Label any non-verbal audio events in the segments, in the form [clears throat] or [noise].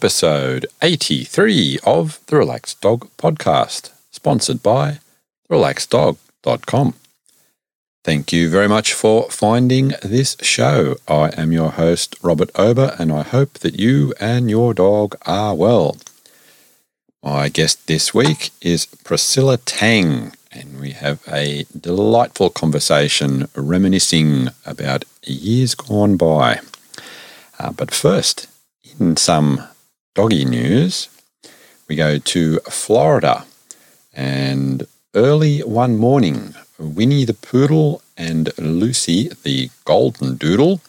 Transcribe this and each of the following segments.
episode 83 of the Relaxed Dog Podcast, sponsored by relaxeddog.com. Thank you very much for finding this show. I am your host, Robert Ober, and I hope that you and your dog are well. My guest this week is Priscilla Tang, and we have a delightful conversation reminiscing about years gone by. Uh, but first, in some doggy news, we go to Florida. And early one morning, Winnie the Poodle and Lucy the Golden Doodle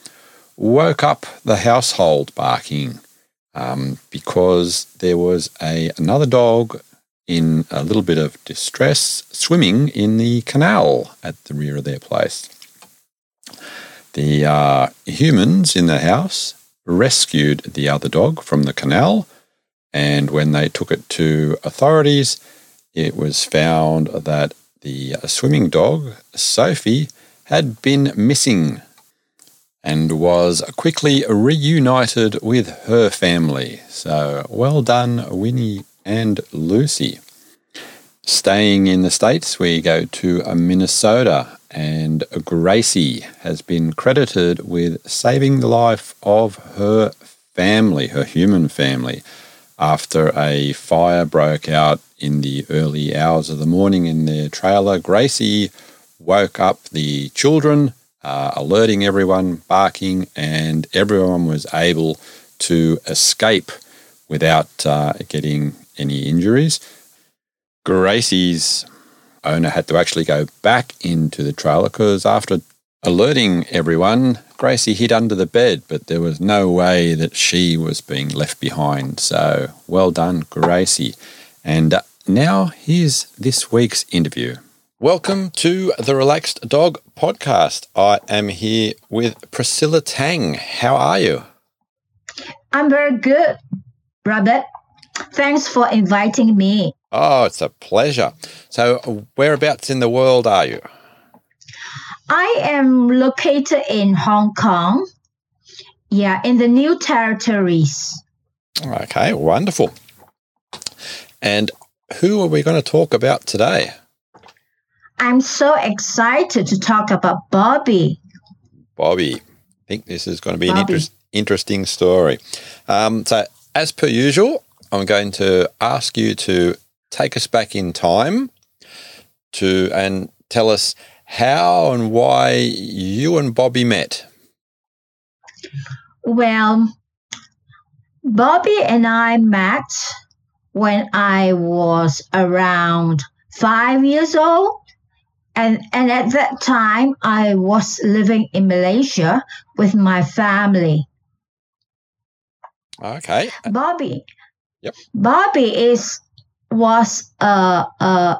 woke up the household barking um, because there was a another dog in a little bit of distress swimming in the canal at the rear of their place. The uh, humans in the house rescued the other dog from the canal, and when they took it to authorities, it was found that the uh, swimming dog, Sophie, had been missing and was quickly reunited with her family. So well done, Winnie and Lucy. Staying in the States, we go to uh, Minnesota, and Gracie has been credited with saving the life of her family, her human family, after a fire broke out in the early hours of the morning in their trailer. Gracie woke up the children, uh, alerting everyone, barking, and everyone was able to escape without uh, getting any injuries. Gracie's owner had to actually go back into the trailer because after alerting everyone, Gracie hid under the bed, but there was no way that she was being left behind. So well done, Gracie. And uh, now here's this week's interview. Welcome to the Relaxed Dog Podcast. I am here with Priscilla Tang. How are you? I'm very good, Robert. Thanks for inviting me. Oh, it's a pleasure. So, whereabouts in the world are you? I am located in Hong Kong. Yeah, in the new territories. Okay, wonderful. And who are we going to talk about today? I'm so excited to talk about Bobby. Bobby. I think this is going to be Bobby. an inter- interesting story. Um, so, as per usual, I'm going to ask you to take us back in time to and tell us how and why you and Bobby met. Well, Bobby and I met when I was around five years old. And, and at that time, I was living in Malaysia with my family. Okay. Bobby. Yep. Bobby is was uh uh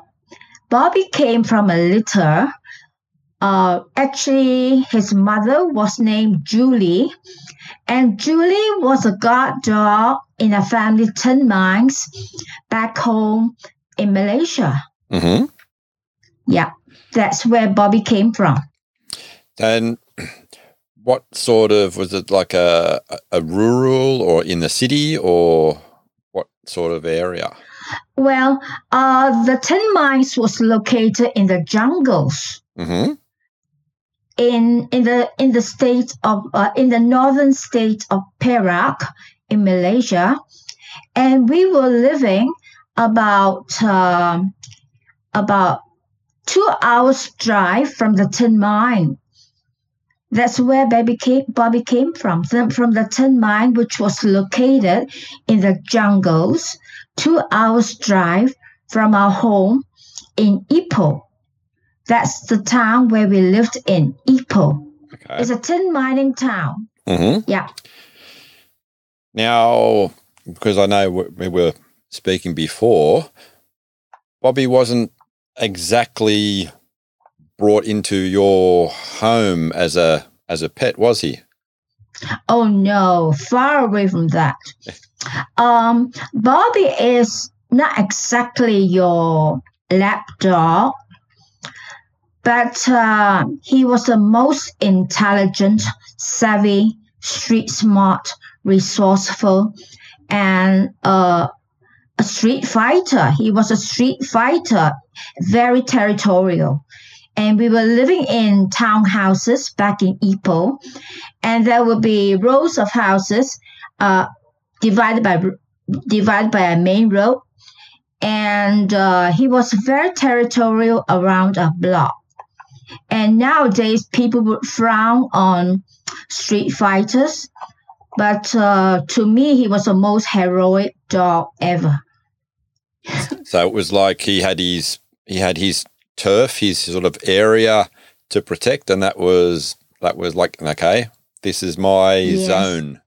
Bobby came from a litter. Uh, actually, his mother was named Julie, and Julie was a guard dog in a family tin mines back home in Malaysia. Mm-hmm. Yeah, that's where Bobby came from. And what sort of was it like a a rural or in the city or what sort of area? Well, uh, the tin Mines was located in the jungles. Mm-hmm. In in the in the state of uh, in the northern state of Perak in Malaysia, and we were living about uh, about two hours drive from the tin mine. That's where Bobby came, Bobby came from, from the tin mine, which was located in the jungles two hours drive from our home in Ipoh. That's the town where we lived in, Ipoh. Okay. It's a tin mining town. Mm-hmm. Yeah. Now, because I know we were speaking before, Bobby wasn't exactly brought into your home as a as a pet, was he? Oh no, far away from that. Um, Bobby is not exactly your lap dog, but uh, he was the most intelligent, savvy, street smart, resourceful, and uh, a street fighter. He was a street fighter, very territorial. And we were living in townhouses back in Ipoh, and there would be rows of houses uh, divided by divided by a main road. And uh, he was very territorial around a block. And nowadays, people would frown on street fighters, but uh, to me, he was the most heroic dog ever. So it was like he had his he had his turf, his sort of area to protect, and that was that was like okay, this is my Yes. zone.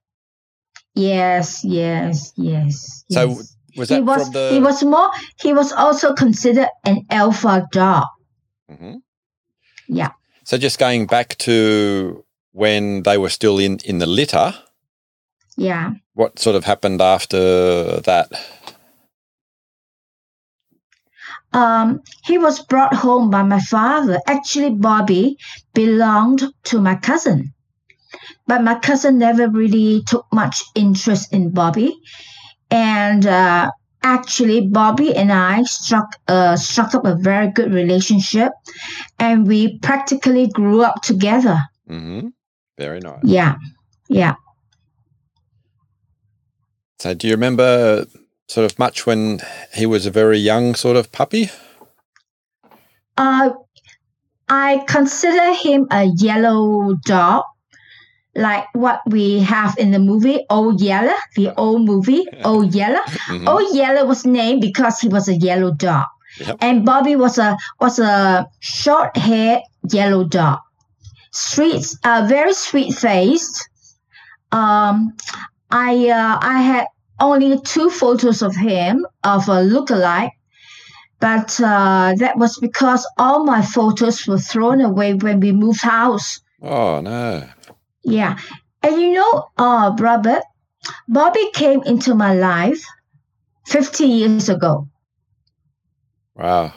Yes, yes, yes. So yes. was that he was from the? he was more he was also considered an alpha dog. Mm-hmm. Yeah. So just going back to when they were still in in the litter, Yeah. what sort of happened after that? Um, he was brought home by my father. Actually, Bobby belonged to my cousin, but my cousin never really took much interest in Bobby. And uh, actually, Bobby and I struck uh, struck up a very good relationship, and we practically grew up together. Mm-hmm. Very nice. Yeah, yeah. So do you remember sort of much when he was a very young sort of puppy? Uh, I consider him a yellow dog, like what we have in the movie Old Yeller, the old movie Old Yeller. Mhm. Old Yeller was named because he was a yellow dog, Yep. and Bobby was a was a short haired yellow dog. Street, uh, very sweet faced. Um, I uh, I had only two photos of him of a lookalike, but uh, that was because all my photos were thrown away when we moved house. Oh no. Yeah, and you know, uh, Robert, Bobby came into my life fifty years ago. Wow.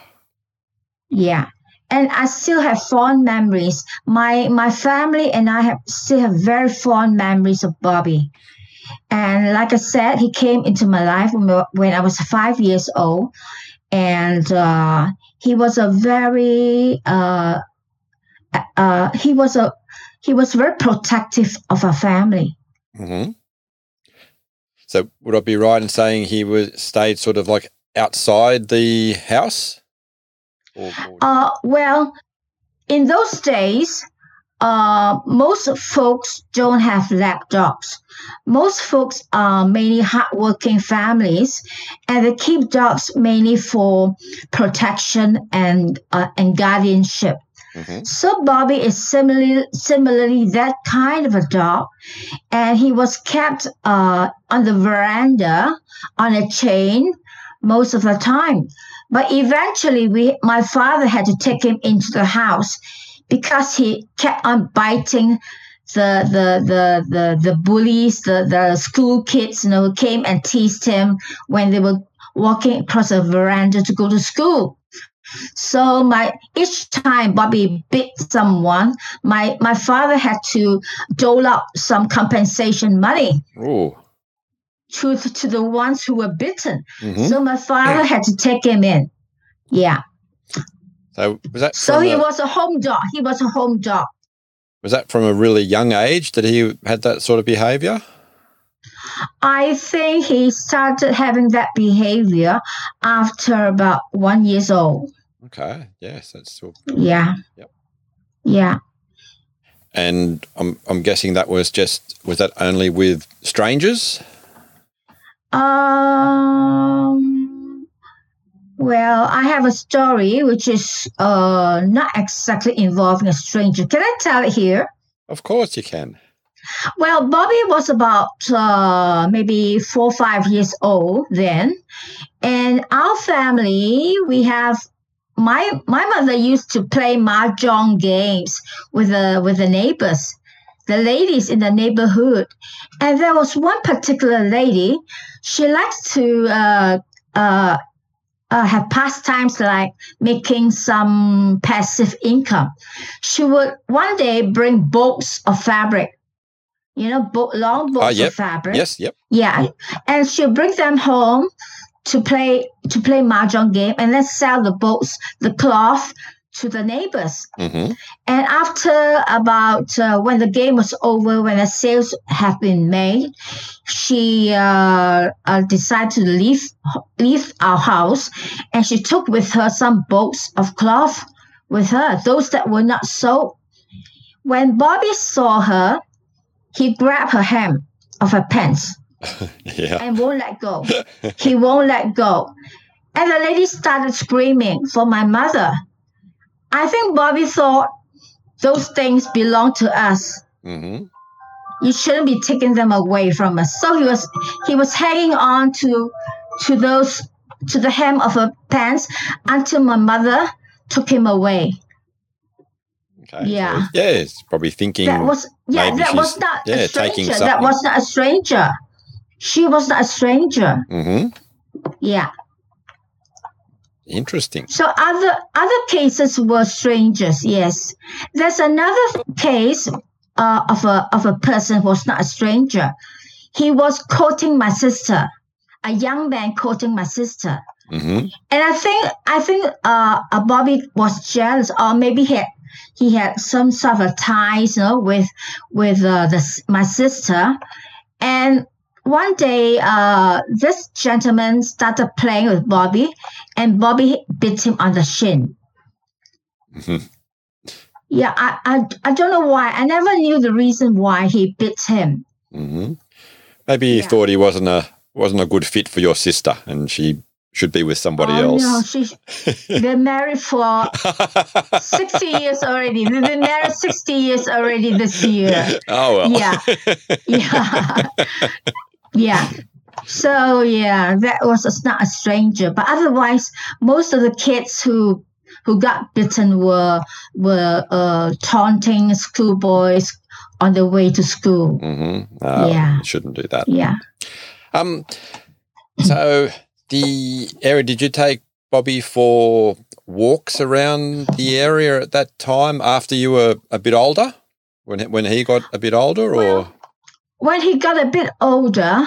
Yeah. And I still have fond memories. My my family and I have still have very fond memories of Bobby. And like I said, he came into my life when, when I was five years old, and uh, he was a very uh, uh, he was a he was very protective of our family. hmm So would I be right in saying he was stayed sort of like outside the house? Or, or- Uh, well, in those days, uh, most folks don't have lapdogs. Most folks are mainly hardworking families, and they keep dogs mainly for protection and uh, and guardianship. Mhm. So Bobby is similarly similarly that kind of a dog, and he was kept uh, on the veranda on a chain most of the time. But eventually, we my father had to take him into the house because he kept on biting the the the the, the bullies, the, the school kids, you know, came and teased him when they were walking across the veranda to go to school. So my each time Bobby bit someone, my my father had to dole out some compensation money Ooh. to to the ones who were bitten. Mhm. So my father had to take him in. Yeah. So was that So he a, was a home dog. He was a home dog. was that from a really young age that he had that sort of behaviour? I think he started having that behavior after about one years old. Okay. Yes, that's still. Yeah. Yep. Yeah. And I'm I'm guessing that was just was that only with strangers? Um. Well, I have a story which is uh not exactly involving a stranger. Can I tell it here? Of course you can. Well, Bobby was about uh, maybe four or five years old then, and our family we have my my mother used to play mahjong games with the with the neighbors. the ladies in the neighborhood. And there was one particular lady, she likes to uh, uh, uh, have pastimes like making some passive income. She would one day bring bolts of fabric, you know, bo- long bolts Ah, yep. of fabric. Yes, yep. Yeah, and she'll bring them home to play to play mahjong game, and then sell the bolts, the cloth to the neighbors. hmm And after about uh, when the game was over, when the sales have been made, she uh, uh, decided to leave leave our house, and she took with her some bolts of cloth with her, those that were not sold. When Bobby saw her, he grabbed her hem of her pants [laughs] Yeah. and won't let go. he won't let go. And the lady started screaming for my mother. I think Bobby thought those things belong to us. hmm You shouldn't be taking them away from us. So he was he was hanging on to to those to the hem of her pants until my mother took him away. Okay. so- Yeah. yeah, it's probably thinking. That was yeah, that was not yeah, a stranger. That was not a stranger. She was not a stranger. hmm Yeah. Interesting. So other other cases were strangers. Yes, there's another case uh, of a of a person who was not a stranger. He was courting my sister, a young man courting my sister, hmm and I think I think uh, uh, Bobby was jealous, or maybe he had he had some sort of ties, you know, with with uh, the my sister, and one day uh, this gentleman started playing with Bobby, and Bobby bit him on the shin. Mhm. Yeah, I, I I don't know why. I never knew the reason why he bit him. hmm Maybe he Yeah. thought he wasn't a wasn't a good fit for your sister, and she should be with somebody oh else. no, she they're married for [laughs] 60 years already. They've been married 60 years already this year. oh well. Yeah. [laughs] Yeah. Yeah. So yeah, that was a, not a stranger. But otherwise, most of the kids who who got bitten were were uh, taunting schoolboys on the way to school. hmm Uh, Yeah. Shouldn't do that. Yeah. Um. So the area. Did you take Bobby for walks around the area at that time after you were a bit older? When he- when he got a bit older, or Well, When he got a bit older,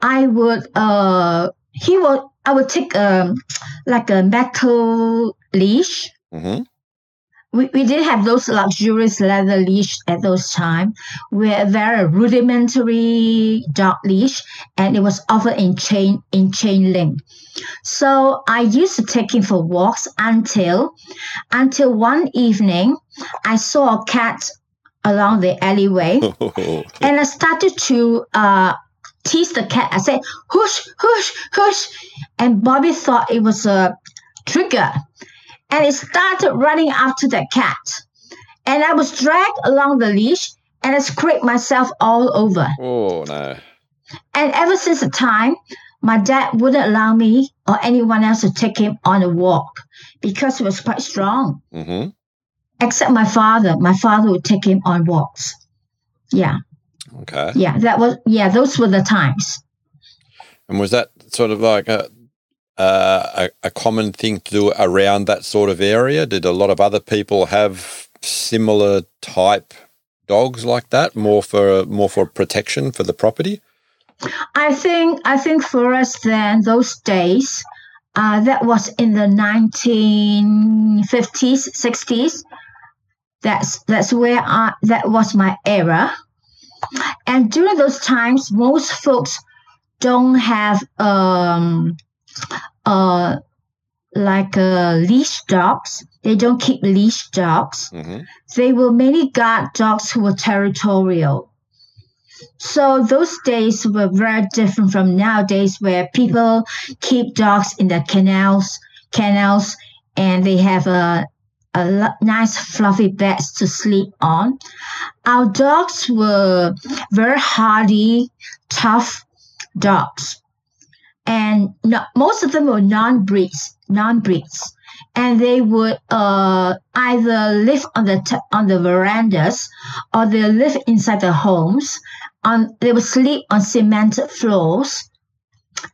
I would uh he would I would take um like a metal leash. Hmm we, we did have those luxurious leather leash at those time. Were very rudimentary dog leash and it was often in chain in chain link. So i used to take him for walks until until one evening i saw a cat along the alleyway [laughs] and i started to uh tease the cat i said hush hush hush and bobby thought it was a trigger and it started running after the cat. And I was dragged along the leash and I scraped myself all over. oh no. And ever since the time, my dad wouldn't allow me or anyone else to take him on a walk because he was quite strong. hmm Except my father. My father would take him on walks. Yeah, Okay. yeah, that was, yeah, those were the times. And was that sort of like a, uh, a a common thing to do around that sort of area? Did a lot of other people have similar type dogs like that, more for more for protection for the property? I think I think for us then those days, uh, that was in the nineteen fifties, sixties. That's that's where I that was my era. And during those times, most folks don't have um uh like uh, leash dogs. They don't keep leash dogs hmm they will mainly guard dogs who were territorial. So those days were very different from nowadays, where people keep dogs in the canals, canals, and they have a a lo- nice fluffy beds to sleep on. Our dogs were very hardy, tough dogs, and no, most of them were non-breeds, non-breeds. and they would uh, either live on the t- on the verandas or they live inside the homes. On they would sleep on cemented floors,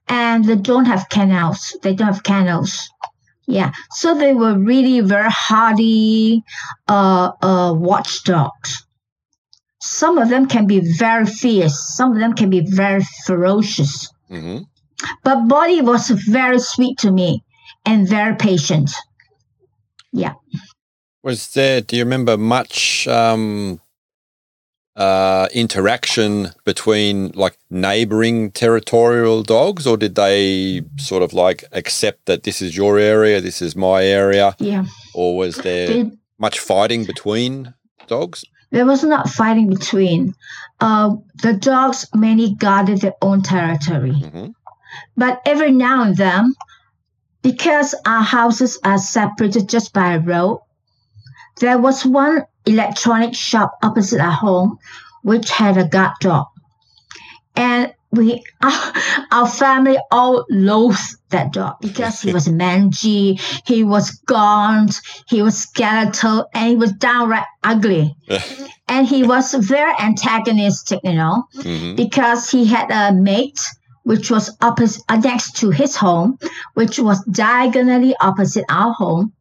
and they don't have kennels. They don't have canals. Yeah, so they were really very hardy uh, uh, watchdogs. Some of them can be very fierce. Some of them can be very ferocious. hmm But Bobby was very sweet to me and very patient. Yeah. Was there, do you remember much um, uh, interaction between like neighboring territorial dogs, or did they sort of like accept that this is your area, this is my area, Yeah. or was there They, much fighting between dogs? there was not fighting between. Uh, the dogs mainly guarded their own territory. hmm But every now and then, because our houses are separated just by a road, there was one electronic shop opposite our home which had a guard dog. And we, our, [laughs] our family all loathed that dog because he was [laughs] mangy, he was gaunt, he was skeletal, and he was downright ugly. [laughs] and he was very antagonistic, you know hmm because he had a mate which was opposite uh, next to his home, which was diagonally opposite our home.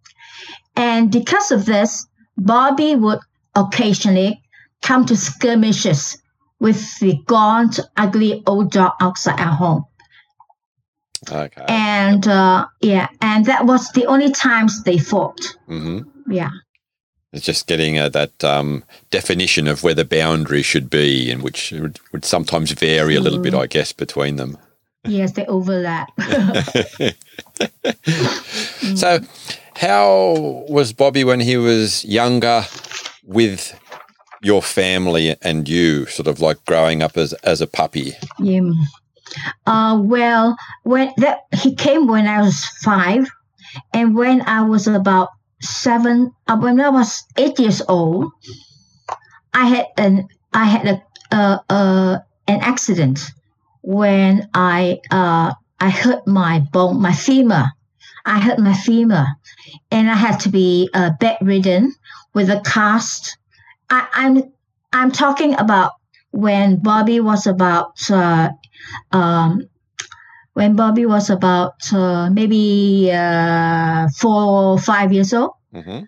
And because of this, Bobby would occasionally come to skirmishes with the gaunt, ugly old dog outside our home. Okay. And uh, yeah, and that was the only times they fought. Mm-hmm. Yeah. It's just getting uh, that um, definition of where the boundary should be, and which would, would sometimes vary a little bit, I guess, between them. Yes, they overlap. [laughs] [laughs] So, how was Bobby when he was younger with your family and you, sort of like growing up as, as a puppy? Yeah. Uh, well, when that he came when I was five, and when I was about seven, uh, when I was eight years old, I had an I had a uh, uh, an accident when I uh, I hurt my bone, my femur. I hurt my femur, and I had to be uh, bedridden with a cast. I, I'm I'm talking about when Bobby was about uh, um, when Bobby was about uh, maybe uh, four or five years old, hmm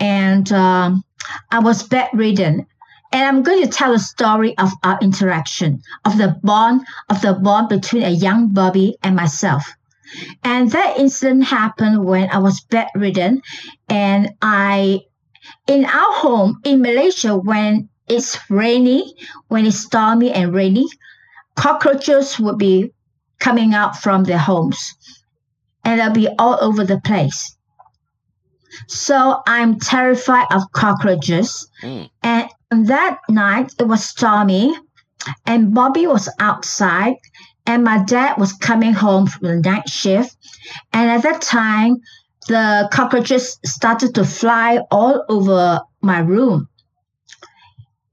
and um, I was bedridden. And I'm going to tell a story of our interaction, of the bond, of the bond between a young Bobby and myself. And that incident happened when I was bedridden, and I, in our home in Malaysia, when it's rainy, when it's stormy and rainy, cockroaches would be coming out from their homes and they'll be all over the place. So I'm terrified of cockroaches. Mm. And that night it was stormy and Bobby was outside and my dad was coming home from the night shift. And at that time, the cockroaches started to fly all over my room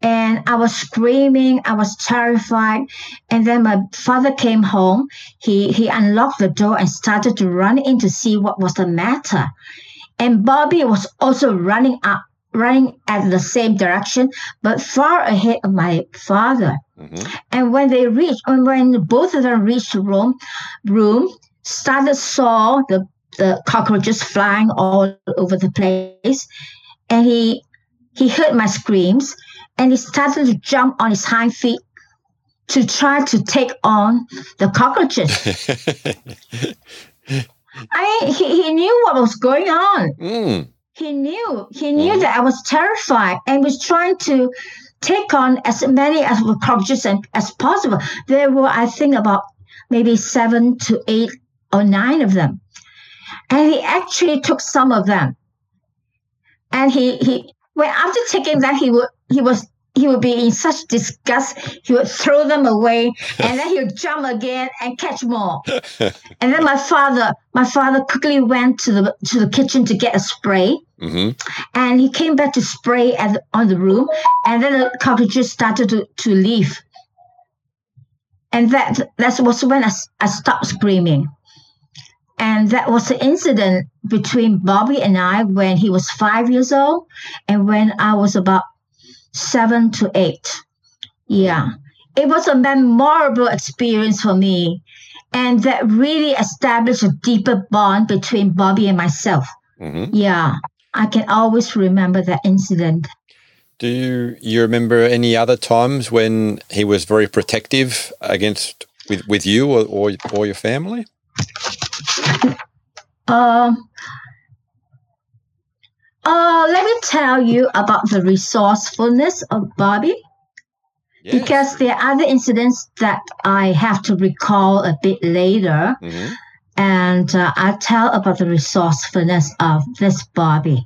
and I was screaming. I was terrified. And then my father came home. He he unlocked the door and started to run in to see what was the matter. And Bobby was also running up, running at the same direction, but far ahead of my father. Hmm And when they reached, and when both of them reached the room, room started saw the the cockroaches flying all over the place, and he he heard my screams, and he started to jump on his hind feet to try to take on the cockroaches. [laughs] I mean, he, he knew what was going on. mm. He knew. He knew Mhm. that I was terrified and was trying to take on as many as and- as possible. There were, I think, about maybe seven to eight or nine of them. And he actually took some of them. And he he when after taking that he would he was he would be in such disgust, he would throw them away and then he would jump again and catch more. [laughs] And then my father, my father quickly went to the to the kitchen to get a spray, hmm and he came back to spray at on the room, and then the cockroaches started to, to leave. And that that was when I, I stopped screaming. And that was the incident between Bobby and I when he was five years old and when I was about seven to eight. Yeah. It was a memorable experience for me. And that really established a deeper bond between Bobby and myself. Mm-hmm. Yeah. I can always remember that incident. Do you, you remember any other times when he was very protective against with, with you or, or, or your family? Um, uh, let me tell you about the resourcefulness of Bobby Yes. because there are other incidents that I have to recall a bit later. Mhm. And uh, I tell about the resourcefulness of this Bobby.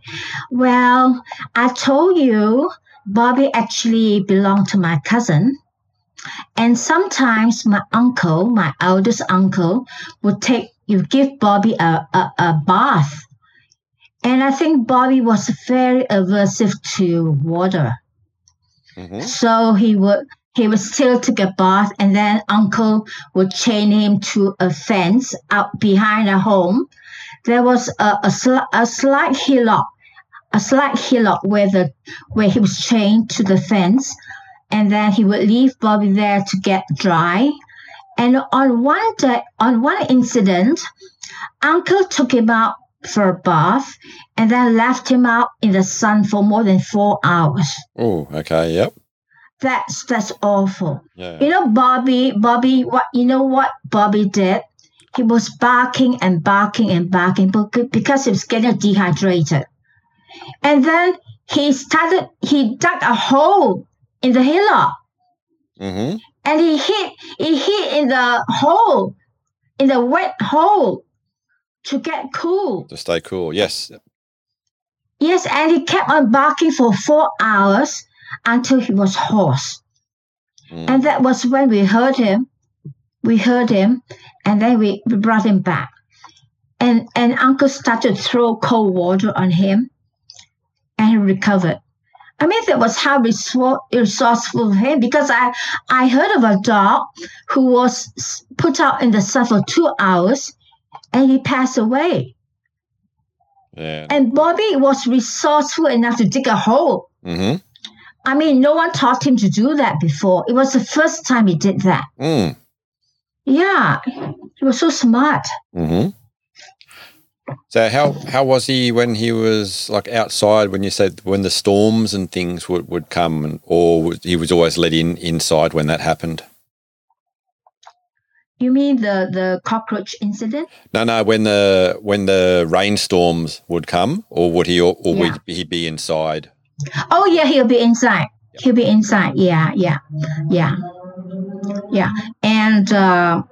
Well, I told you Bobby actually belonged to my cousin. And sometimes my uncle, my eldest uncle, would take you give Bobby a, a, a bath. And I think Bobby was very aversive to water. Mhm. So he would he would still take a bath and then uncle would chain him to a fence out behind the home. There was a, a, sli- a slight hillock, a slight hillock where the where he was chained to the fence, and then he would leave Bobby there to get dry. And on one day, on one incident, Uncle took him out for a bath and then left him out in the sun for more than four hours. Oh, okay. Yep. That's that's awful. Yeah. You know, Bobby, Bobby, what you know what Bobby did? He was barking and barking and barking because he was getting dehydrated. And then he started, he dug a hole in the hillock Mm-hmm. and he hit, he hit in the hole, in the wet hole to get cool. To stay cool. Yes. Yes, and he kept on barking for four hours until he was hoarse. Mm. And that was when we heard him. We heard him, and then we, we brought him back. And and Uncle started to throw cold water on him, and he recovered. I mean, that was how resourceful of him because I I heard of a dog who was put out in the sun for two hours, and he passed away. Yeah. And Bobby was resourceful enough to dig a hole. Mm-hmm. I mean, no one taught him to do that before. It was the first time he did that. Mm. Yeah, he was so smart. Mm-hmm. So how how was he when he was like outside when you said when the storms and things would, would come and, or he was always let in inside when that happened? You mean the the cockroach incident? No, no. When the when the rainstorms would come, or would he or, or Yeah. would he be inside? Oh yeah, he'll be inside. He'll be inside. Yeah, yeah, yeah, yeah. And uh,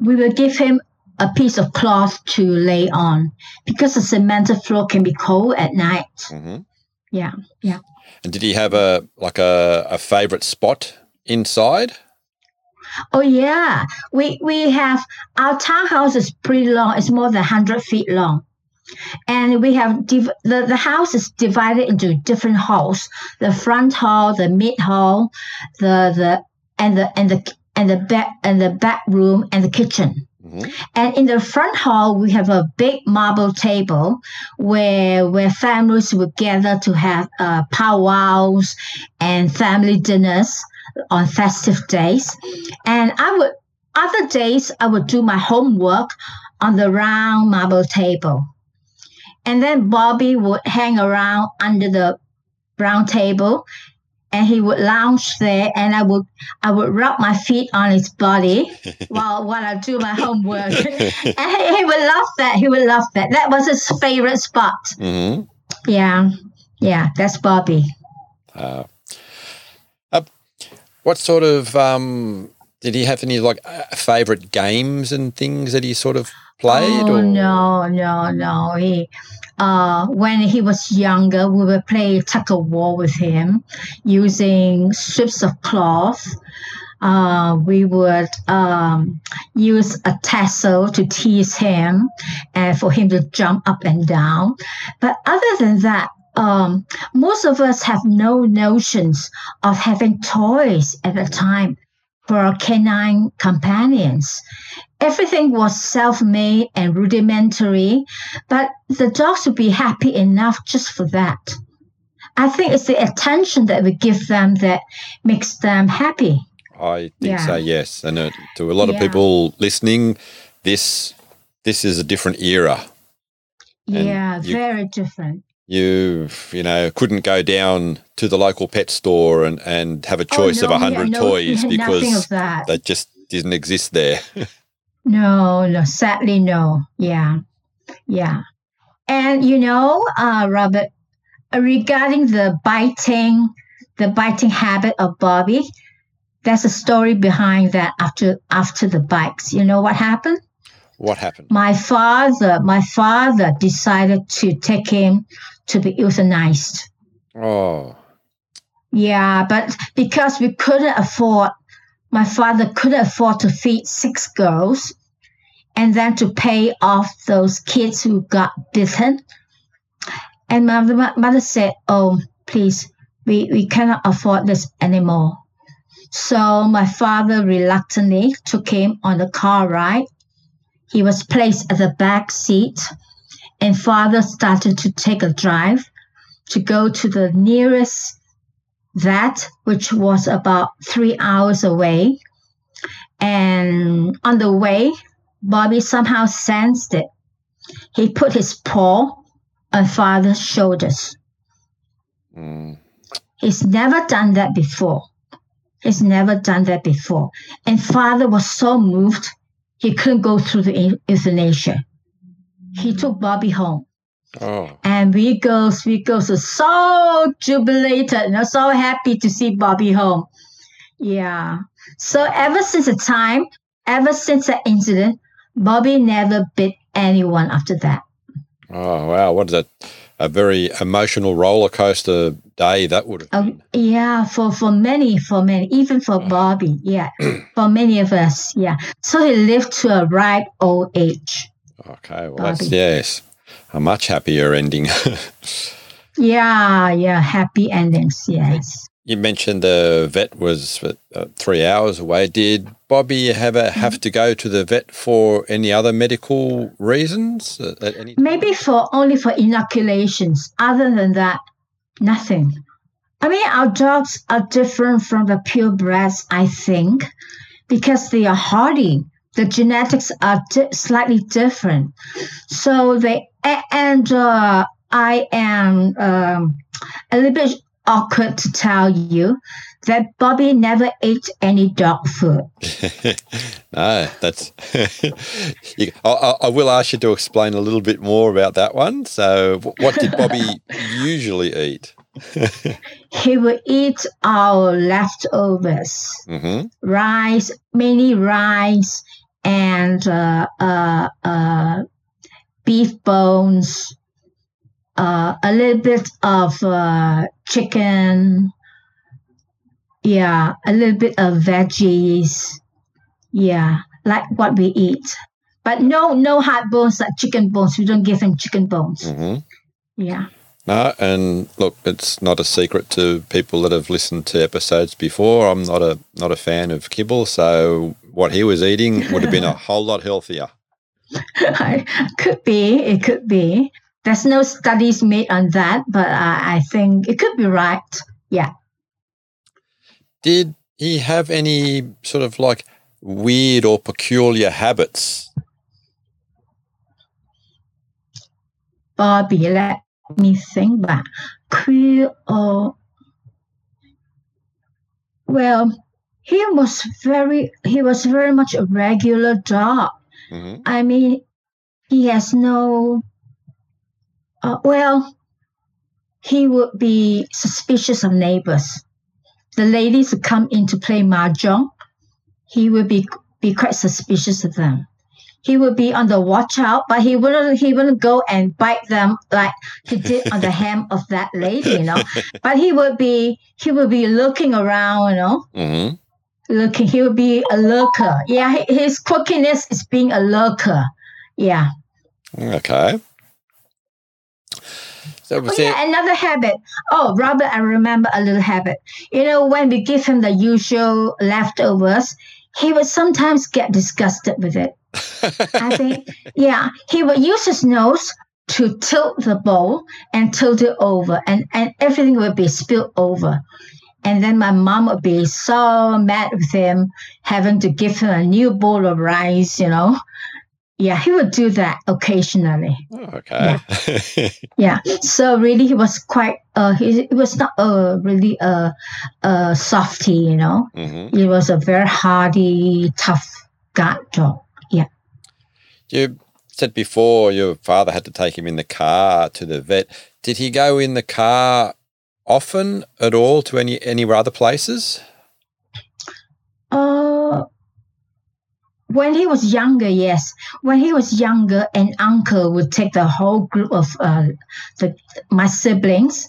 we will give him a piece of cloth to lay on because the cemented floor can be cold at night. Mm-hmm. Yeah, Yeah, And did he have a like a, a favorite spot inside? Oh yeah, we we have our townhouse is pretty long. It's more than hundred feet long, and we have div- the the house is divided into different halls: the front hall, the mid hall, the the and the and the and the back and the back room and the kitchen. hmm And in the front hall, we have a big marble table where where families would gather to have uh, powwows and family dinners on festive days. And I would other days I would do my homework on the round marble table. And then Bobby would hang around under the round table and he would lounge there and I would I would rub my feet on his body [laughs] while while I do my homework. [laughs] and he, he would love that. He would love that. That was his favorite spot. hmm Yeah. Yeah, that's Bobby. Uh, uh, what sort of um, did he have any like uh, favorite games and things that he sort of played? Oh or? no, no, no. He uh when he was younger we would play tug of war with him using strips of cloth. Uh, we would um, use a tassel to tease him and for him to jump up and down. But other than that, um, most of us have no notions of having toys at the time for our canine companions. Everything was self-made and rudimentary, but the dogs would be happy enough just for that. I think it's the attention that we give them that makes them happy. I think Yeah. so. Yes, and uh, to a lot of Yeah. people listening, this this is a different era. And yeah, you- very different. You you know couldn't go down to the local pet store and, and have a choice oh, of a hundred yeah, no, [laughs] toys because of that. that just didn't exist there. [laughs] No, no, sadly, no. Yeah, yeah. And you know, uh, Robert, uh, regarding the biting, the biting habit of Bobby, there's a story behind that. After after the bites, you know what happened? what happened? My father, my father decided to take him to be euthanized. Oh, Yeah, but because we couldn't afford, my father couldn't afford to feed six girls and then to pay off those kids who got bitten. And my mother said, Oh, please, we, we cannot afford this anymore. So my father reluctantly took him on the car ride. He was placed at the back seat, and father started to take a drive to go to the nearest that which was about three hours away. And on the way, Bobby somehow sensed it. He put his paw on father's shoulders. mm, He's never done that before. He's never done that before. And father was so moved, he couldn't go through the eu- euthanasia. He took Bobby home. oh, And we girls, we girls were so jubilated, you know, so happy to see Bobby home. Yeah. So ever since the time, ever since that incident, Bobby never bit anyone after that. oh, wow! What is that? A very emotional roller coaster day that would have Oh, been. yeah, for, for many, for many, even for mm. Bobby, yeah, [clears throat] for many of us, yeah. So he lived to a ripe old age. Okay, well, that's yes, a much happier ending. [laughs] Yeah, yeah, happy endings, yes. You mentioned the vet was uh, three hours away. Did Bobby ever have to go to the vet for any other medical reasons? Uh, at any Maybe for only for inoculations. Other than that, nothing. I mean, our dogs are different from the purebreds, I think, because they are hardy. The genetics are di- slightly different. So they and uh, I am um, a little bit awkward to tell you that Bobby never ate any dog food. [laughs] no, that's. [laughs] you, I, I- will ask you to explain a little bit more about that one. So, what did Bobby [laughs] usually eat? He would eat our leftovers. hmm rice, mainly rice and uh, uh, uh, beef bones, uh, a little bit of uh, chicken, yeah, a little bit of veggies, yeah, like what we eat. But no, no hard bones like chicken bones. We don't give him chicken bones. hmm Yeah. No, and look, it's not a secret to people that have listened to episodes before. I'm not a not a fan of kibble, so what he was eating would have been a [laughs] whole lot healthier. [laughs] could be. It could be. There's no studies made on that, but I, I think it could be right. Yeah. Did he have any sort of like weird or peculiar habits? Bobby, let me think back. Queer or well, he was very he was very much a regular dog. hmm I mean, he has no. Uh, well, he would be suspicious of neighbors. The ladies who come in to play mahjong, he would be be quite suspicious of them. He would be on the watch out, but he wouldn't he wouldn't go and bite them like he did on the [laughs] hem of that lady, you know. But he would be he would be looking around, you know hmm looking. He would be a lurker. Yeah, his quirkiness is being a lurker. Yeah. Okay. So Oh, there? yeah, another habit. Oh, Robert, I remember a little habit. You know, when we give him the usual leftovers, he would sometimes get disgusted with it. I [laughs] think, yeah, he would use his nose to tilt the bowl and tilt it over, and, and everything would be spilled over. And then my mom would be so mad with him, having to give him a new bowl of rice, you know. Yeah, he would do that occasionally. Oh, okay. [laughs] Yeah. So really, he was quite. Uh, he, he was not a really a, a softy, you know. hmm He was a very hardy, tough guard dog. Yeah. You said before your father had to take him in the car to the vet. Did he go in the car often at all to any any other places? Uh, when he was younger, yes. When he was younger, an uncle would take the whole group of uh, the my siblings,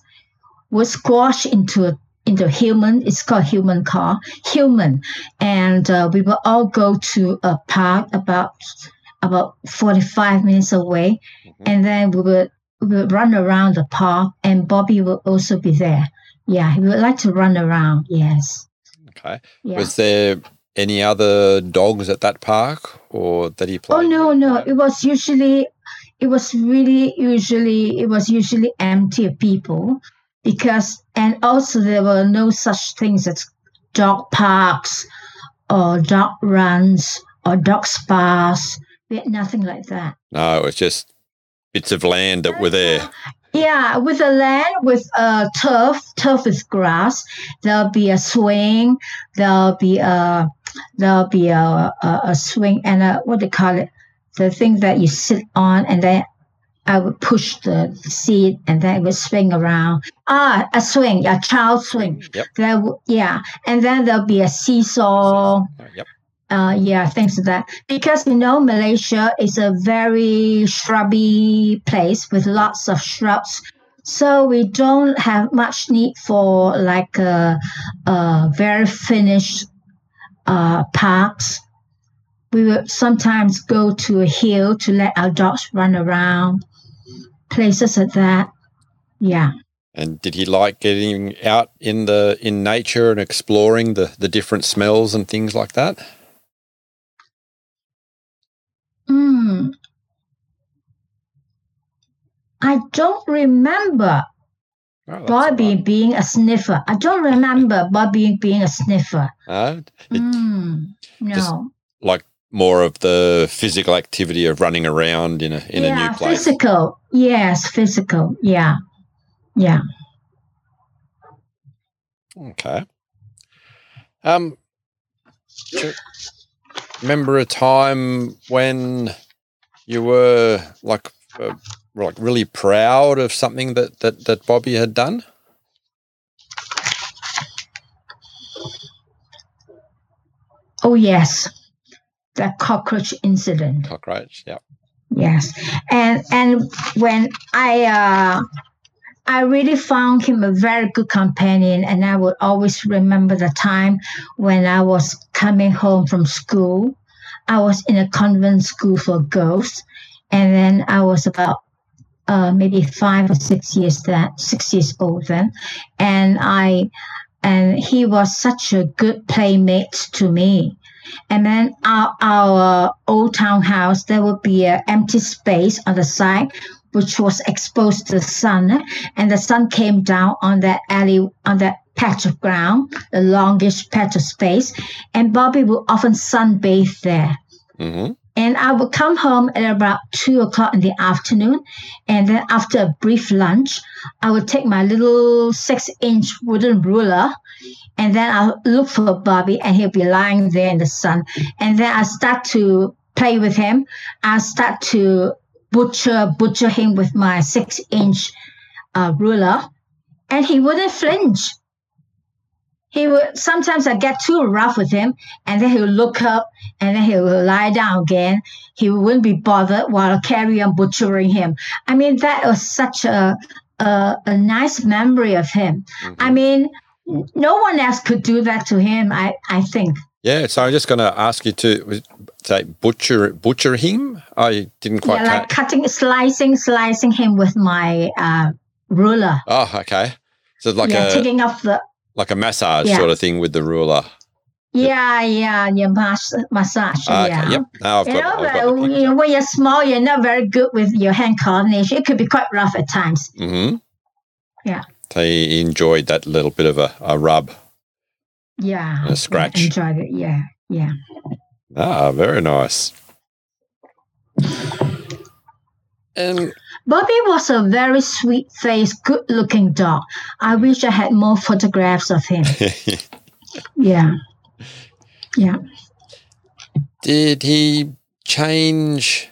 would squash into a into human. It's called human car, human, and uh, we will all go to a park about about forty five minutes away, Mhm. and then we would we would run around the park, and Bobby will also be there. Yeah, he would like to run around. Yes. Okay. Yeah. Was there any other dogs at that park or that he played? Oh no, with? no! It was usually, it was really usually it was usually empty of people, because and also there were no such things as dog parks, or dog runs or dog spas. We had nothing like that. No, it was just bits of land that were there. Yeah, with the land with uh turf, turf is grass. There'll be a swing. There'll be a there'll be a a, a swing and a what do you call it? The thing that you sit on and then I would push the seat and then it would swing around. Ah, a swing, a child swing. Yep. There, w- yeah, and then there'll be a seesaw. Yep. Uh, yeah, thanks to that. Because you know, Malaysia is a very shrubby place with lots of shrubs. So we don't have much need for like a, a very finished uh, parks. We would sometimes go to a hill to let our dogs run around, places like that. Yeah. And did he like getting out in the in nature and exploring the the different smells and things like that? Mm. I don't remember Oh, Bobby all right. being a sniffer. I don't remember Bobby being a sniffer. No? It- Mm, no. like more of the physical activity of running around in a in a new place. physical. Yes, physical. Yeah. Yeah. Okay. Um, remember a time when you were like uh, like really proud of something that that that Bobby had done? Oh, yes. The cockroach incident. Cockroach. Yeah. Yes, and and when I uh, I really found him a very good companion, and I would always remember the time when I was coming home from school. I was in a convent school for girls, and then I was about uh, maybe five or six years that six years old then, and I and he was such a good playmate to me. And then our, our old townhouse, there would be an empty space on the side, which was exposed to the sun. And the sun came down on that alley, on that patch of ground, the longish patch of space. And Bobby would often sunbathe there. Mm-hmm. And I would come home at about two o'clock in the afternoon. And then after a brief lunch, I would take my little six inch wooden ruler and then I'll look for Bobby and he'll be lying there in the sun. And then I start to play with him. I start to butcher, butcher him with my six inch uh, ruler and he wouldn't flinch. He would sometimes I get too rough with him and then he would look up and then he would lie down again. He wouldn't be bothered while I carry on butchering him. I mean, that was such a a, a nice memory of him. I mean, no one else could do that to him. I I think. Yeah. So I'm just going to ask you to say butcher butcher him. I didn't quite. yeah, like cutting, slicing, slicing him with my uh, ruler. oh, okay. So like yeah, a taking off the like a massage Yeah. sort of thing with the ruler. Yeah, yeah, yeah, mas- massage. Ah, yeah. Okay, yep. Now I've You got, know, I've got you know, when you're small, you're not very good with your hand coordination. It could be quite rough at times. hmm Yeah. So he enjoyed that little bit of a, a rub. Yeah. A scratch. Yeah, enjoyed it. Yeah. Yeah. Ah, very nice. And Bobby was a very sweet faced, good looking dog. I wish I had more photographs of him. [laughs] Yeah. Yeah. did he change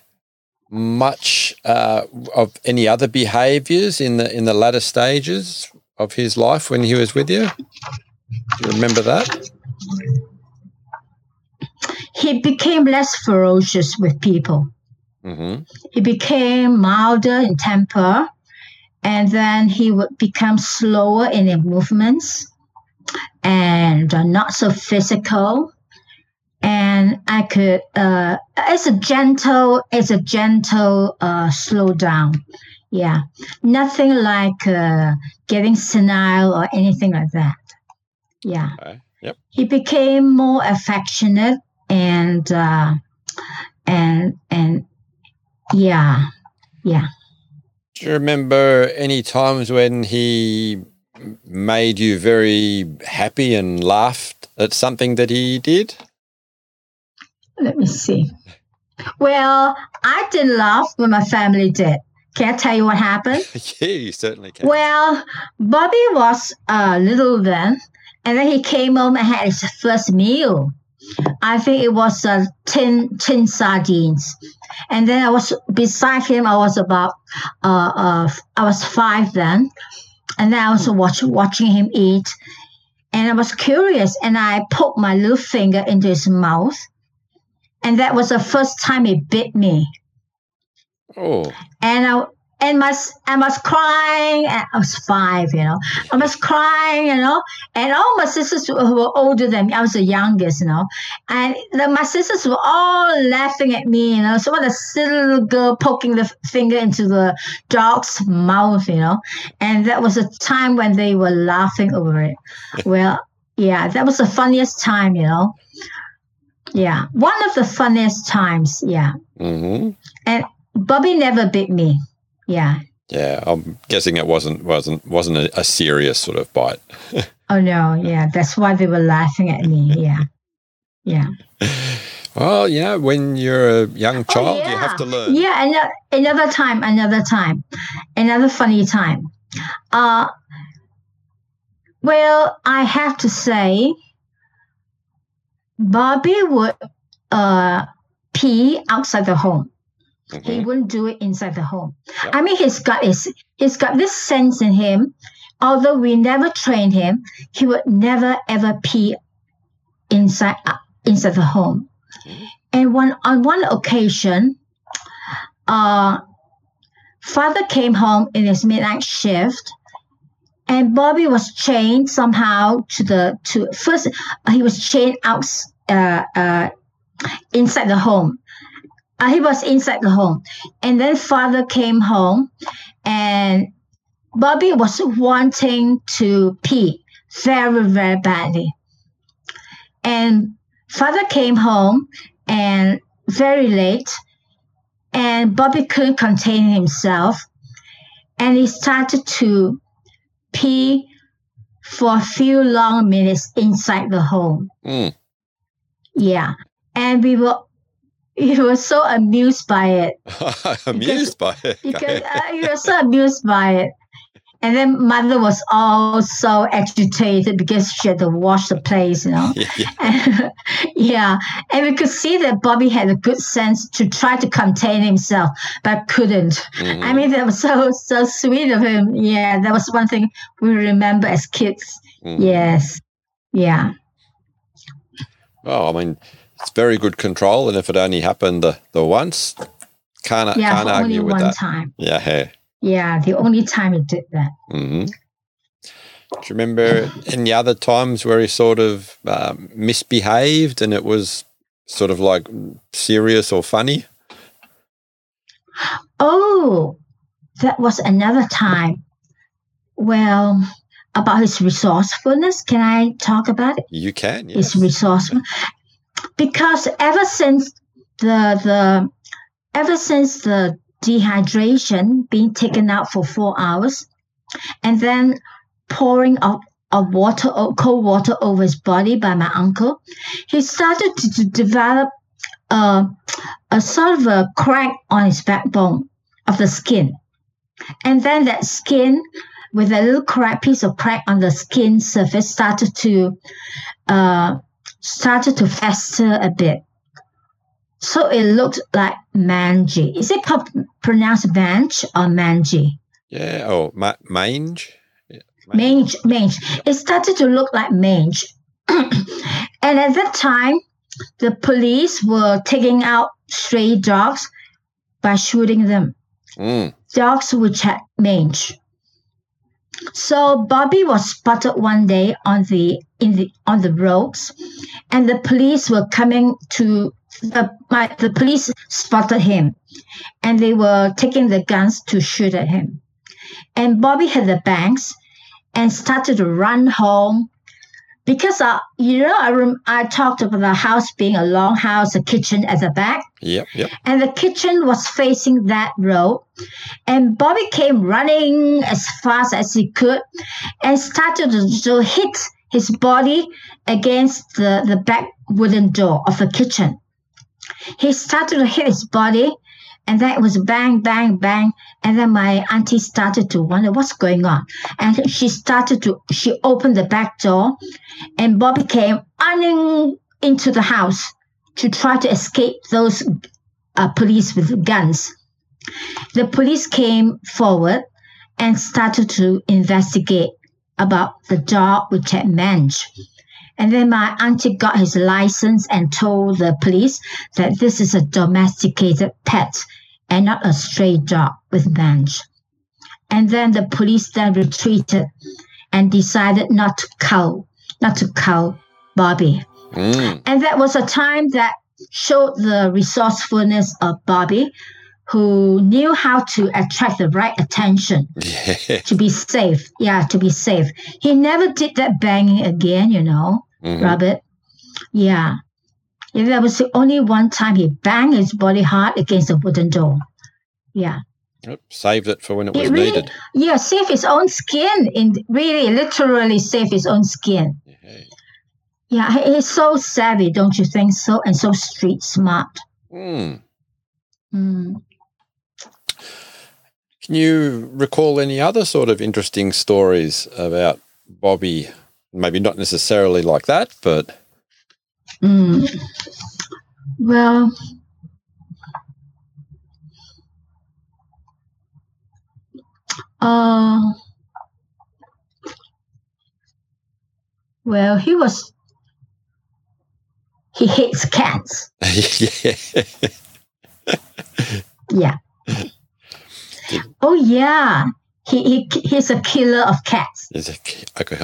much uh, of any other behaviours in the in the latter stages of his life when he was with you? Do you remember that? He became less ferocious with people. Hmm He became milder in temper, and then he would become slower in his movements and uh, not so physical. And I could, uh, it's a gentle, it's a gentle uh, slow down. Yeah, nothing like uh, getting senile or anything like that. Yeah Okay. Yep. he became more affectionate and uh, and and yeah. Yeah. Do you remember any times when he made you very happy and laughed at something that he did? let me see. Well i didn't laugh when my family did. Can i tell you what happened? [laughs] Yeah, you certainly can. well bobby was uh, little then and then he came home and had his first meal i think it was uh, tin tin sardines. And then i was beside him i was about uh, uh i was five then. And then i was watch, watching him eat. And i was curious and i poked my little finger into his mouth. And that was the first time he bit me. Oh, and I and my I was crying. and I was five, you know. I was crying, you know, and all my sisters who were older than me. I was the youngest, you know, and the, my sisters were all laughing at me, you know. So what a silly little girl poking the finger into the dog's mouth, you know, and that was a time when they were laughing over it. well, yeah, that was the funniest time, you know. Yeah, one of the funniest times. Yeah, hmm And Bobby never bit me. Yeah. yeah. I'm guessing it wasn't wasn't wasn't a, a serious sort of bite. [laughs] Oh no, yeah, that's why they were laughing at me. Yeah, yeah. Well, you know, when you're a young child, you have to learn. Oh, Yeah, another, another time, another time, another funny time. Uh, well, I have to say, Bobby would uh pee outside the home. He Mhm. wouldn't do it inside the home. Yeah. I mean, he's got his, he's got this sense in him. Although we never trained him, he would never ever pee inside uh, inside the home. Mhm. And one on one occasion, uh, father came home in his midnight shift, and Bobby was chained somehow to the to first he was chained out uh, uh, inside the home. Uh, he was inside the home, and then father came home, and Bobby was wanting to pee very very badly, and father came home and very late, and Bobby couldn't contain himself, and he started to pee for a few long minutes inside the home. Mm. Yeah, and we were we were so amused by it [laughs] Amused by it. [laughs] because uh, we were so amused by it. And then mother was also agitated because she had to wash the place, you know. [laughs] yeah. And, yeah, and we could see that Bobby had a good sense to try to contain himself, but couldn't. Mhm. I mean, that was so so sweet of him. Yeah, that was one thing we remember as kids. Mhm. Yes, yeah, Well, I mean, it's very good control, and if it only happened the, the once, can't yeah. can't argue with one that. time. Yeah. Hey. Yeah, the only time he did that. hmm Do you remember any other times where he sort of um, misbehaved and it was sort of like serious or funny? Oh, that was another time. Well, about his resourcefulness. Can I talk about it? You can, His yes. resourceful, because ever since the the ever since the dehydration being taken out for four hours, and then pouring of of water, cold water over his body by my uncle, he started to, to develop a, a sort of a crack on his backbone of the skin. And then that skin, with a little crack, piece of crack on the skin surface, started to uh, started to fester a bit. So it looked like mangy. Is it pronounced mange or mangy? Yeah. Oh, ma- mange. Yeah, mange mange it started to look like mange [clears throat] and at that time the police were taking out stray dogs by shooting them Mm. dogs which had mange so bobby was spotted one day on the in the on the roads and the police were coming to the, my, the police spotted him and they were taking the guns to shoot at him. And bobby had the bangs and started to run home because uh, you know I rem- I talked about the house being a long house, a kitchen at the back, Yep. Yep. and the kitchen was facing that road. And Bobby came running as fast as he could and started to, to hit his body against the, the back wooden door of the kitchen. He started to hit his body, and then it was bang, bang, bang. And then my auntie started to wonder what's going on. And she started to, she opened the back door, and Bobby came running into the house to try to escape those uh, police with guns. The police came forward and started to investigate about the dog which had mange. And then my auntie got his license and told the police that this is a domesticated pet and not a stray dog with mange. And then the police then retreated and decided not to cull, not to cull Bobby. Mm. And that was a time that showed the resourcefulness of Bobby, who knew how to attract the right attention Yeah. to be safe. Yeah, to be safe. He never did that banging again, you know, Mhm. Robert. Yeah. Yeah. That was the only one time he banged his body hard against a wooden door. Yeah. Yep, Saved it for when it It was really- needed. Yeah, save his own skin. In really, literally save his own skin. Yeah. Yeah, he- he's so savvy, don't you think so? And so street smart. Mm. Mm. Can you recall any other sort of interesting stories about Bobby? Maybe not necessarily like that, but Mm. Well, uh, well, he was, he hates cats. [laughs] yeah. Oh, yeah. He, he, he's a killer of cats. Is a,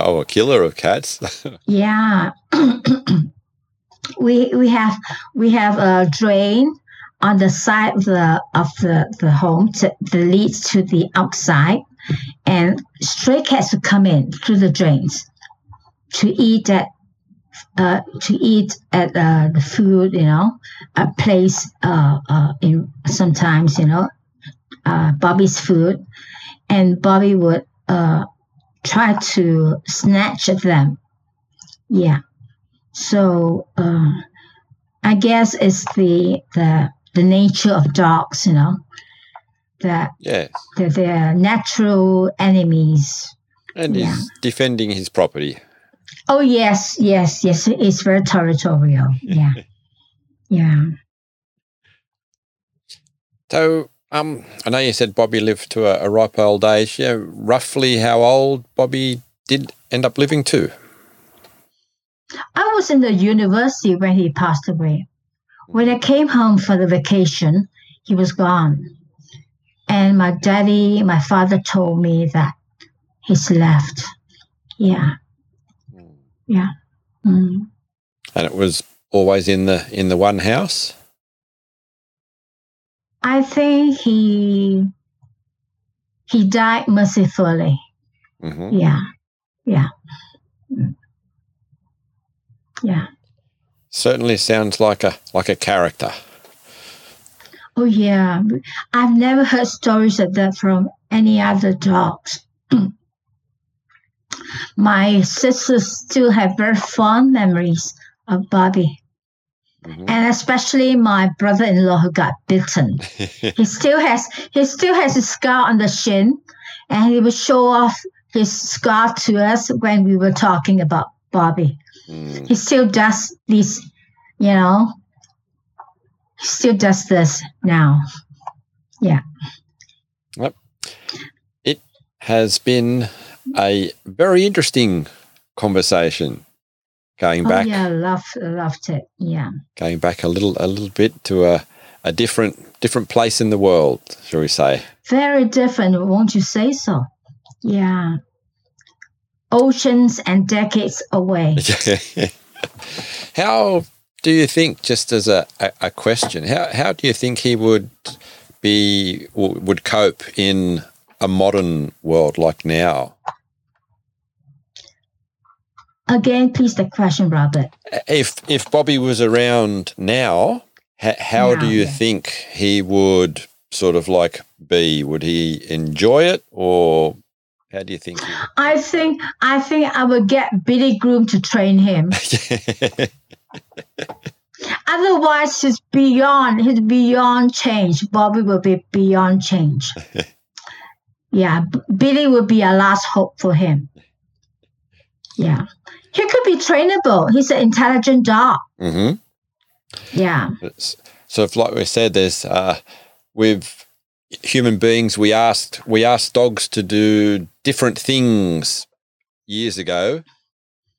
oh, a killer of cats. [laughs] Yeah. [clears throat] we we have we have a drain on the side of the of the, the home to, that leads to the outside and stray cats will come in through the drains to eat at uh, to eat at uh, the food, you know, a place uh, uh, in sometimes, you know, uh, Bobby's food, and Bobby would uh, try to snatch at them. Yeah. So uh, I guess it's the the the nature of dogs, you know, that yes. that they're natural enemies. And Yeah. he's defending his property. Oh yes, yes, yes. It's very territorial. [laughs] Yeah. Yeah. So, um, I know you said Bobby lived to a, a ripe old age. Yeah, roughly how old Bobby did end up living to? I was in the university when he passed away. When I came home for the vacation, he was gone. And my daddy, my father told me that he's left. Yeah. Yeah. Mm. And it was always in the in the one house. I think he he died mercifully. hmm Yeah. Yeah. Mm. Yeah. Certainly sounds like a like a character. Oh yeah, I've never heard stories like that from any other dogs. [clears throat] My sisters still have very fond memories of Bobby. Mhm. And especially my brother-in-law who got bitten. [laughs] he still has he still has a scar on the shin, and he would show off his scar to us when we were talking about Bobby. Mm. He still does this, you know. He still does this now. Yeah. Yep. It has been a very interesting conversation. Going back Oh yeah, loved loved it. Yeah. going back a little a little bit to a, a different different place in the world, shall we say? Very different, won't you say so? Yeah. Oceans and decades away. [laughs] how do you think, just as a, a, a question, how how do you think he would be would cope in a modern world like now? Again, please the question, Robert. If if Bobby was around now, ha, how do you yeah. think he would sort of like be? Would he enjoy it, or how do you think? I think I think I would get Billy Groom to train him. [laughs] Otherwise, he's beyond he's beyond change. Bobby will be beyond change. [laughs] yeah, Billy will be a last hope for him. Yeah, he could be trainable. He's an intelligent dog. Mm-hmm. Yeah, so, if, like we said, there's uh, with human beings, we asked we asked dogs to do different things years ago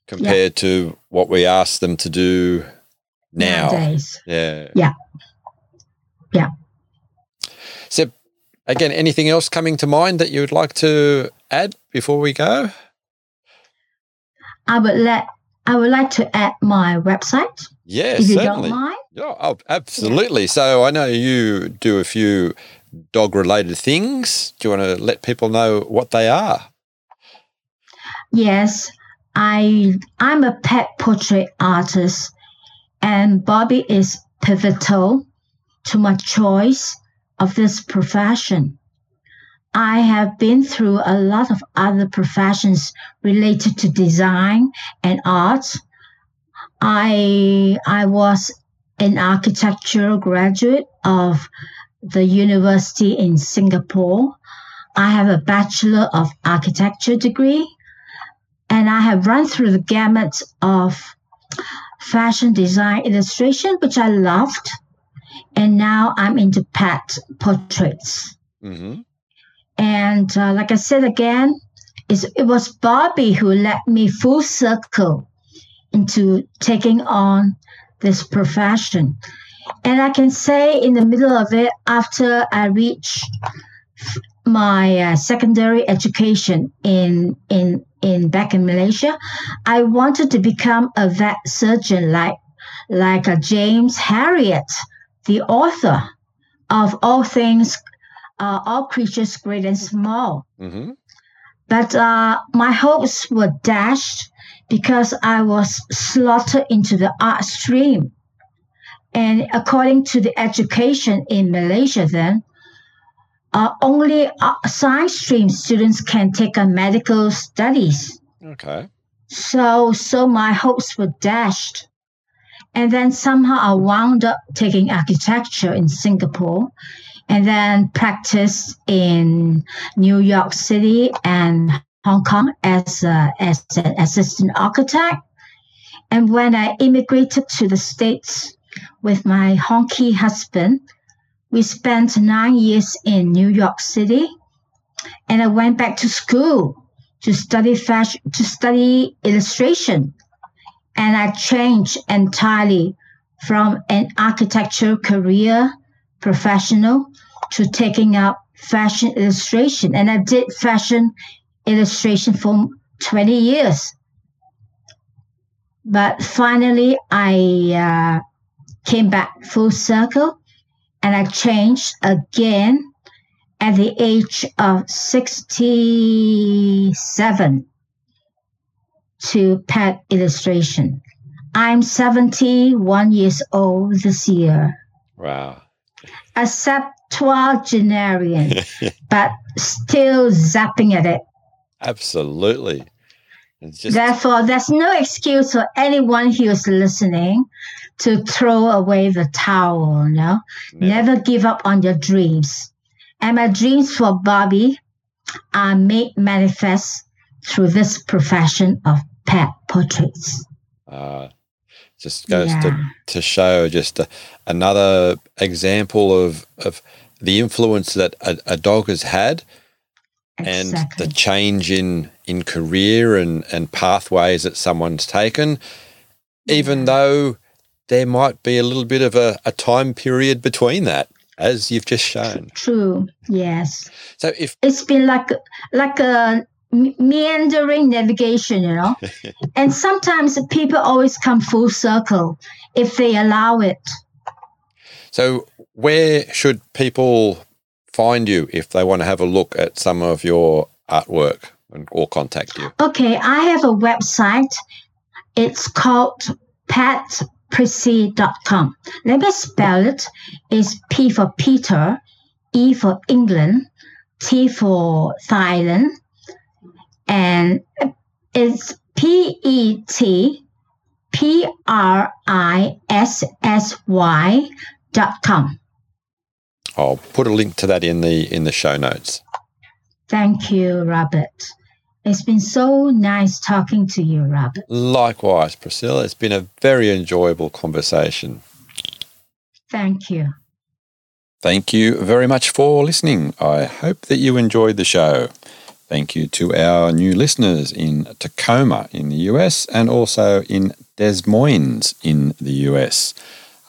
compared to what we ask them to do now. nowadays. Yeah. Yeah. Yeah. So, again, anything else coming to mind that you would like to add before we go? I would let I would like to add my website Yeah, if you certainly. don't mind. Yeah, oh, absolutely. So I know you do a few dog related things. Do you want to let people know what they are? Yes, I I'm a pet portrait artist, and Bobby is pivotal to my choice of this profession. I have been through a lot of other professions related to design and art. I I was an architectural graduate of the university in Singapore. I have a bachelor of architecture degree and I have run through the gamut of fashion design illustration, which I loved. And now I'm into pet portraits. Mm-hmm. And uh, like I said again, it's, it was Bobby who led me full circle into taking on this profession. And I can say in the middle of it, after I reached my uh, secondary education in in in back in Malaysia, I wanted to become a vet surgeon like like a James Herriot, the author of all things, uh, all creatures great and small. Mm-hmm. But uh, my hopes were dashed because I was slaughtered into the art stream. And according to the education in Malaysia, then uh, only uh, science stream students can take on medical studies. Okay. So, so my hopes were dashed. And then somehow I wound up taking architecture in Singapore and then practiced in New York City and Hong Kong as, a, as an assistant architect. And when I immigrated to the States with my honky husband, we spent nine years in New York City. And I went back to school to study fashion, to study illustration. And I changed entirely from an architecture career professional to taking up fashion illustration. And I did fashion illustration for 20 years. But finally, I uh, came back full circle and I changed again at the age of 67. to pet illustration. I'm 71 years old this year. Wow. A septuagenarian, [laughs] but still zapping at it. Absolutely. Just Therefore, there's no excuse for anyone who's listening to throw away the towel. No, never- never give up on your dreams. And my dreams for Bobby are made manifest through this profession of pet portraits. uh, just goes to, Yeah. to show just a, another example of, of the influence that a, a dog has had and the change in, in career and, and pathways that someone's taken, even though there might be a little bit of a, a time period between that, as you've just shown. True. Yes. So if It's been like like a meandering navigation, you know. [laughs] and sometimes people always come full circle if they allow it. so where should people find you if they want to have a look at some of your artwork and, or contact you? Okay, I have a website. It's called petprissy.com. Let me spell it. It's P for Peter, E for England, T for Thailand, and it's P E T P R I S S Y dot com. I'll put a link to that in the in the show notes. Thank you, Robert. It's been so nice talking to you, Robert. Likewise, Priscilla, it's been a very enjoyable conversation. Thank you. Thank you very much for listening. I hope that you enjoyed the show. Thank you to our new listeners in Tacoma in the US and also in Des Moines in the US.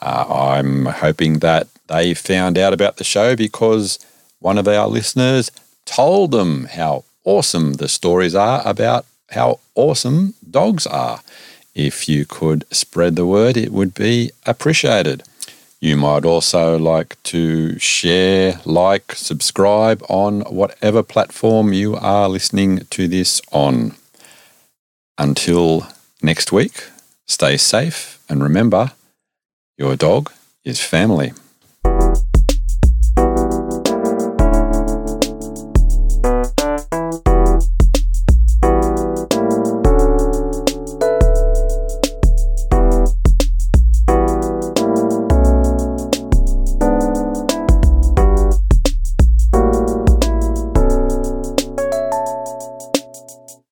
Uh, I'm hoping that they found out about the show because one of our listeners told them how awesome the stories are about how awesome dogs are. If you could spread the word, it would be appreciated. You might also like to share, like, subscribe on whatever platform you are listening to this on. Until next week, stay safe and remember your dog is family.